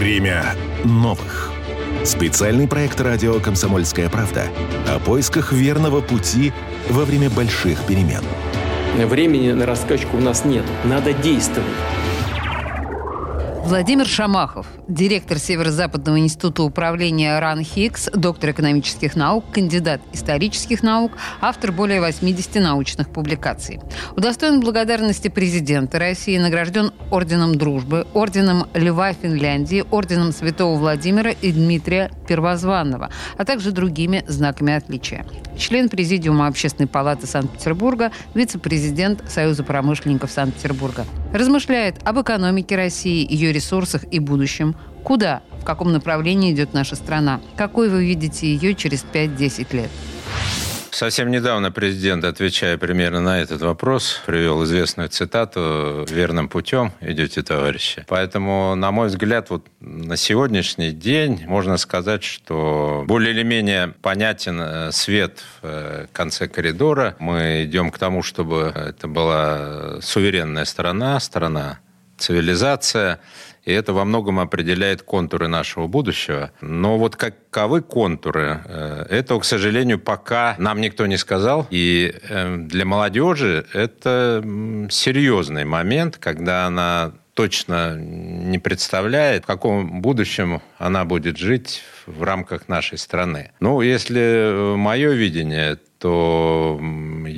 Время новых. Специальный проект радио «Комсомольская правда» о поисках верного пути во время больших перемен. Времени на раскачку у нас нет. Надо действовать. Владимир Шамахов, директор Северо-Западного института управления РАН ХИКС, доктор экономических наук, кандидат исторических наук, автор более 80 научных публикаций. Удостоен благодарности президента России, награжден Орденом Дружбы, Орденом Льва Финляндии, Орденом Святого Владимира и Дмитрия Первозванного, а также другими знаками отличия. Член Президиума Общественной палаты Санкт-Петербурга, вице-президент Союза промышленников Санкт-Петербурга. Размышляет об экономике России, ее ресурсах и будущем. Куда, в каком направлении идет наша страна? Какой вы видите ее через 5-10 лет? Совсем недавно президент, отвечая примерно на этот вопрос, привел известную цитату «Верным путем идете, товарищи». Поэтому, на мой взгляд, вот на сегодняшний день можно сказать, что более или менее понятен э, свет в э, конце коридора. Мы идем к тому, чтобы это была суверенная страна, страна цивилизация, и это во многом определяет контуры нашего будущего. Но вот каковы контуры, э, этого, к сожалению, пока нам никто не сказал. И э, для молодежи это серьезный момент, когда она точно не представляет, в каком будущем она будет жить в рамках нашей страны. Ну, если э, мое видение, то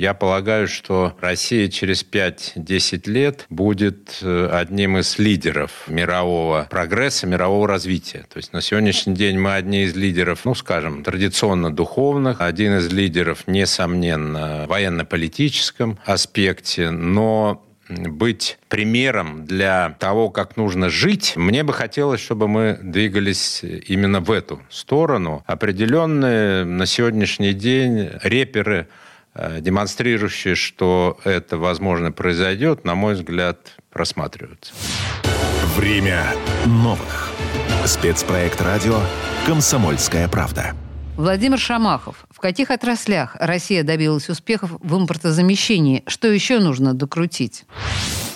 я полагаю, что Россия через 5-10 лет будет э, одним из лидеров мирового прогресса, мирового развития. То есть на сегодняшний день мы одни из лидеров, ну, скажем, традиционно духовных, один из лидеров, несомненно, в военно-политическом аспекте, но быть примером для того, как нужно жить, мне бы хотелось, чтобы мы двигались именно в эту сторону. Определенные на сегодняшний день реперы, демонстрирующие, что это, возможно, произойдет, на мой взгляд, просматриваются. Время новых. Спецпроект радио «Комсомольская правда». Владимир Шамахов. В каких отраслях Россия добилась успехов в импортозамещении? Что еще нужно докрутить?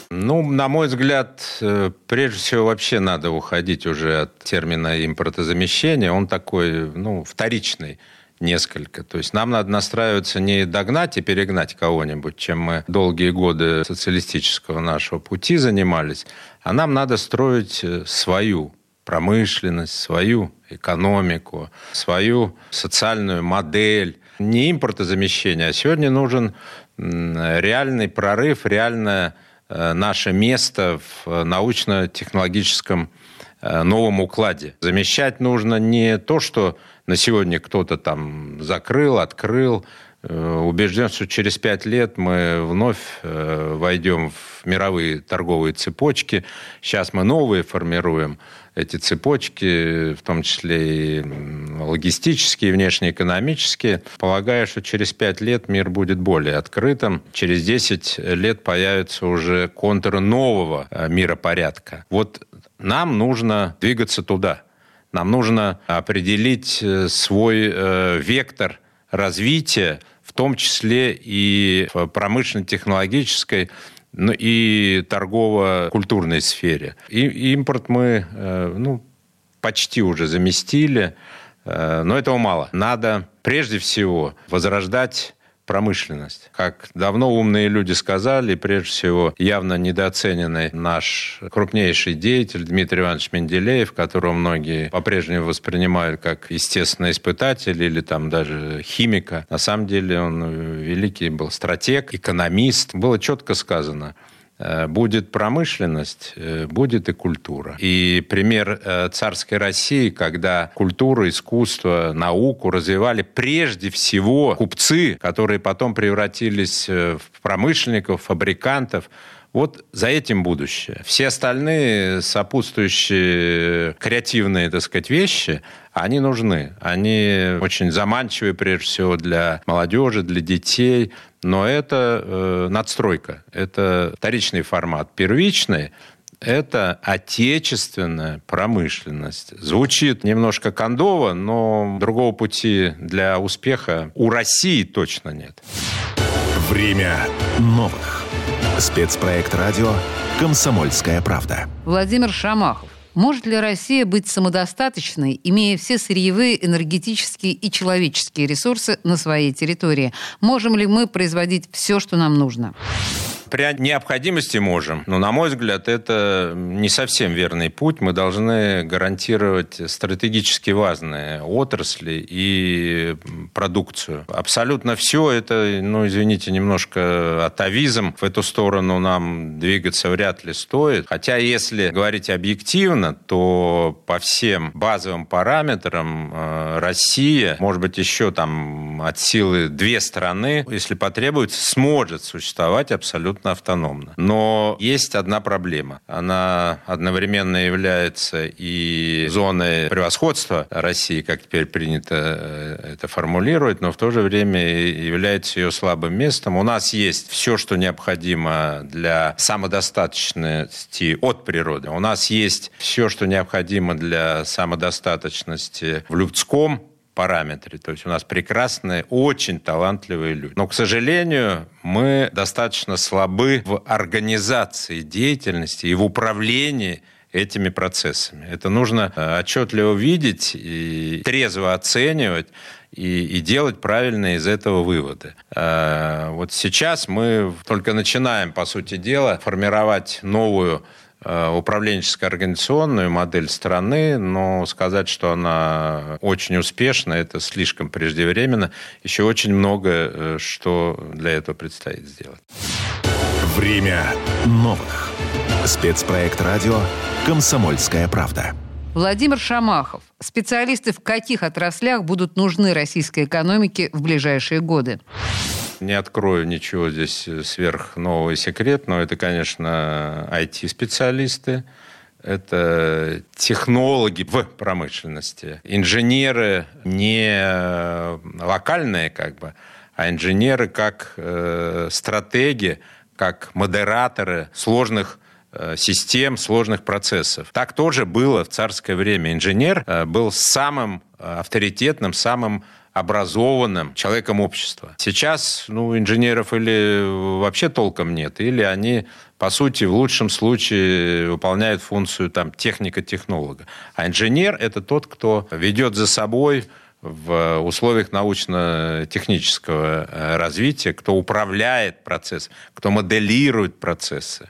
Ну, на мой взгляд, э, прежде всего вообще надо уходить уже от термина импортозамещения. Он такой, ну, вторичный несколько. То есть нам надо настраиваться не догнать и перегнать кого-нибудь, чем мы долгие годы социалистического нашего пути занимались, а нам надо строить э, свою промышленность, свою экономику, свою социальную модель. Не импортозамещение, а сегодня нужен реальный прорыв, реальное э, наше место в научно-технологическом э, новом укладе. Замещать нужно не то, что на сегодня кто-то там закрыл, открыл, Э, убежден, что через пять лет мы вновь э, войдем в мировые торговые цепочки. Сейчас мы новые формируем эти цепочки, в том числе и логистические, и внешнеэкономические. Полагаю, что через пять лет мир будет более открытым. Через 10 лет появится уже контур нового э, миропорядка. Вот нам нужно двигаться туда. Нам нужно определить свой э, вектор развития в том числе и в промышленно-технологической ну, и торгово-культурной сфере. И импорт мы э, ну, почти уже заместили, э, но этого мало. Надо прежде всего возрождать промышленность. Как давно умные люди сказали, прежде всего явно недооцененный наш крупнейший деятель Дмитрий Иванович Менделеев, которого многие по-прежнему воспринимают как естественный испытатель или там даже химика. На самом деле он великий был стратег, экономист. Было четко сказано, Э, будет промышленность, э, будет и культура. И пример э, царской России, когда культуру, искусство, науку развивали прежде всего купцы, которые потом превратились в промышленников, фабрикантов, вот за этим будущее. Все остальные сопутствующие креативные, так сказать, вещи, они нужны. Они очень заманчивы, прежде всего, для молодежи, для детей. Но это э, надстройка, это вторичный формат. Первичный это отечественная промышленность. Звучит немножко кондово, но другого пути для успеха у России точно нет. Время новых. Спецпроект радио «Комсомольская правда». Владимир Шамахов Может ли Россия быть самодостаточной, имея все сырьевые, энергетические и человеческие ресурсы на своей территории? Можем ли мы производить все, что нам нужно? При необходимости можем, но, на мой взгляд, это не совсем верный путь. Мы должны гарантировать стратегически важные отрасли и продукцию. Абсолютно все это, ну, извините, немножко атовизм. В эту сторону нам двигаться вряд ли стоит. Хотя, если говорить объективно, то по всем базовым параметрам э, Россия, может быть, еще там от силы две страны, если потребуется, сможет существовать абсолютно абсолютно автономно. Но есть одна проблема. Она одновременно является и зоной превосходства России, как теперь принято э, это формулировать, но в то же время является ее слабым местом. У нас есть все, что необходимо для самодостаточности от природы. У нас есть все, что необходимо для самодостаточности в людском параметре. То есть у нас прекрасные, очень талантливые люди. Но, к сожалению, мы достаточно слабы в организации деятельности и в управлении этими процессами. Это нужно э, отчетливо видеть и трезво оценивать и, и делать правильные из этого выводы. Э, вот сейчас мы только начинаем, по сути дела, формировать новую управленческо-организационную модель страны, но сказать, что она очень успешна, это слишком преждевременно. Еще очень много, э, что для этого предстоит сделать. Время новых. Спецпроект радио «Комсомольская правда». Владимир Шамахов. Специалисты в каких отраслях будут нужны российской экономике в ближайшие годы? Не открою ничего здесь сверх нового и секретного. Это, конечно, IT-специалисты, это технологи в промышленности, инженеры не локальные, как бы, а инженеры как э, стратеги, как модераторы сложных э, систем, сложных процессов. Так тоже было в царское время. Инженер э, был самым авторитетным, самым образованным человеком общества. Сейчас ну, инженеров или вообще толком нет, или они, по сути, в лучшем случае выполняют функцию там, техника-технолога. А инженер – это тот, кто ведет за собой в условиях научно-технического э, развития, кто управляет процессом, кто моделирует процессы.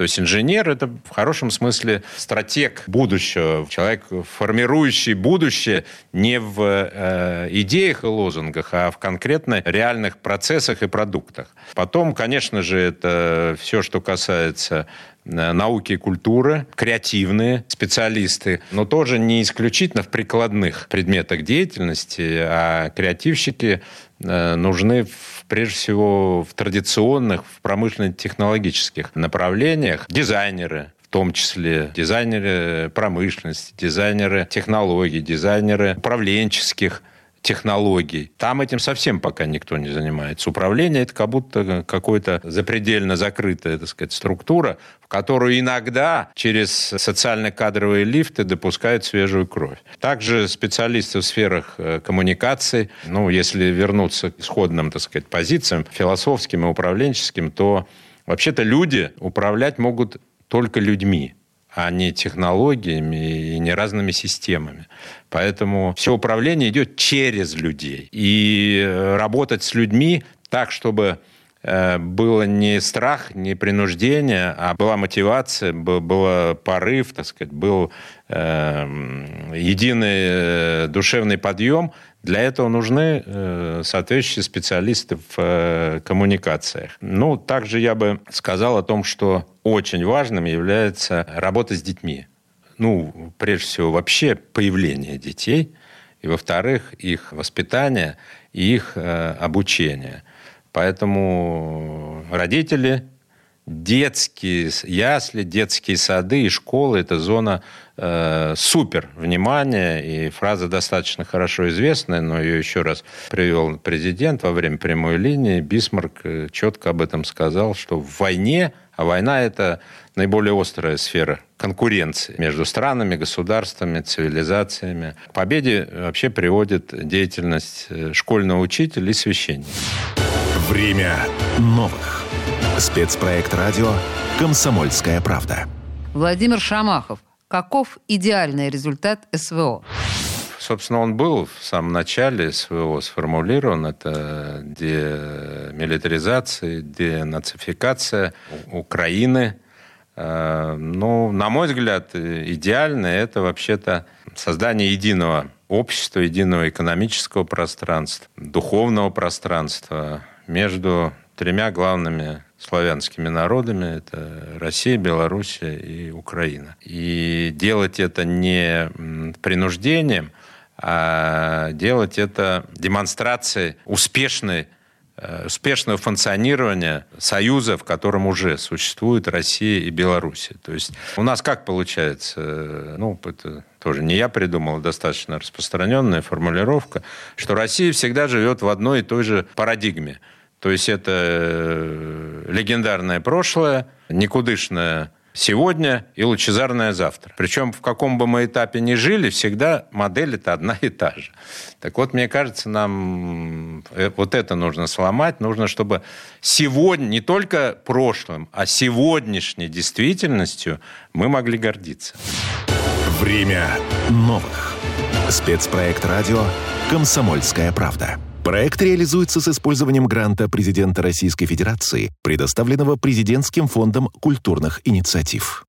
То есть инженер – это в хорошем смысле стратег будущего, человек, формирующий будущее не в э, идеях и лозунгах, а в конкретно реальных процессах и продуктах. Потом, конечно же, это все, что касается науки и культуры, креативные специалисты, но тоже не исключительно в прикладных предметах деятельности, а креативщики э, нужны прежде всего в традиционных, в промышленно-технологических направлениях. Дизайнеры, в том числе дизайнеры промышленности, дизайнеры технологий, дизайнеры управленческих технологий. Там этим совсем пока никто не занимается. Управление – это как будто какая-то запредельно закрытая, так сказать, структура, в которую иногда через социально-кадровые лифты допускают свежую кровь. Также специалисты в сферах э, коммуникаций, ну, если вернуться к исходным, так сказать, позициям, философским и управленческим, то вообще-то люди управлять могут только людьми а не технологиями и не разными системами. Поэтому все управление идет через людей. И э, работать с людьми так, чтобы э, было не страх, не принуждение, а была мотивация, был, был порыв, так сказать, был э, единый э, душевный подъем – для этого нужны э, соответствующие специалисты в э, коммуникациях. Ну, также я бы сказал о том, что очень важным является работа с детьми. Ну, прежде всего, вообще появление детей, и, во-вторых, их воспитание и их э, обучение. Поэтому родители детские ясли, детские сады и школы – это зона э, супер внимания. И фраза достаточно хорошо известная, но ее еще раз привел президент во время прямой линии. Бисмарк э, четко об этом сказал, что в войне, а война – это наиболее острая сфера конкуренции между странами, государствами, цивилизациями. К победе вообще приводит деятельность э, школьного учителя и священника. Время новых. Спецпроект радио «Комсомольская правда». Владимир Шамахов. Каков идеальный результат СВО? Собственно, он был в самом начале СВО сформулирован. Это демилитаризация, денацификация Украины. Э, ну, на мой взгляд, идеально это вообще-то создание единого общества, единого экономического пространства, духовного пространства между тремя главными славянскими народами. Это Россия, Белоруссия и Украина. И делать это не принуждением, а делать это демонстрацией успешной э, успешного функционирования союза, в котором уже существуют Россия и Белоруссия. То есть у нас как получается, ну, это тоже не я придумал, а достаточно распространенная формулировка, что Россия всегда живет в одной и той же парадигме. То есть это э, легендарное прошлое, никудышное сегодня и лучезарное завтра. Причем в каком бы мы этапе ни жили, всегда модель это одна и та же. Так вот, мне кажется, нам э, вот это нужно сломать. Нужно, чтобы сегодня, не только прошлым, а сегодняшней действительностью мы могли гордиться. Время новых. Спецпроект радио «Комсомольская правда». Проект реализуется с использованием гранта президента Российской Федерации, предоставленного Президентским фондом культурных инициатив.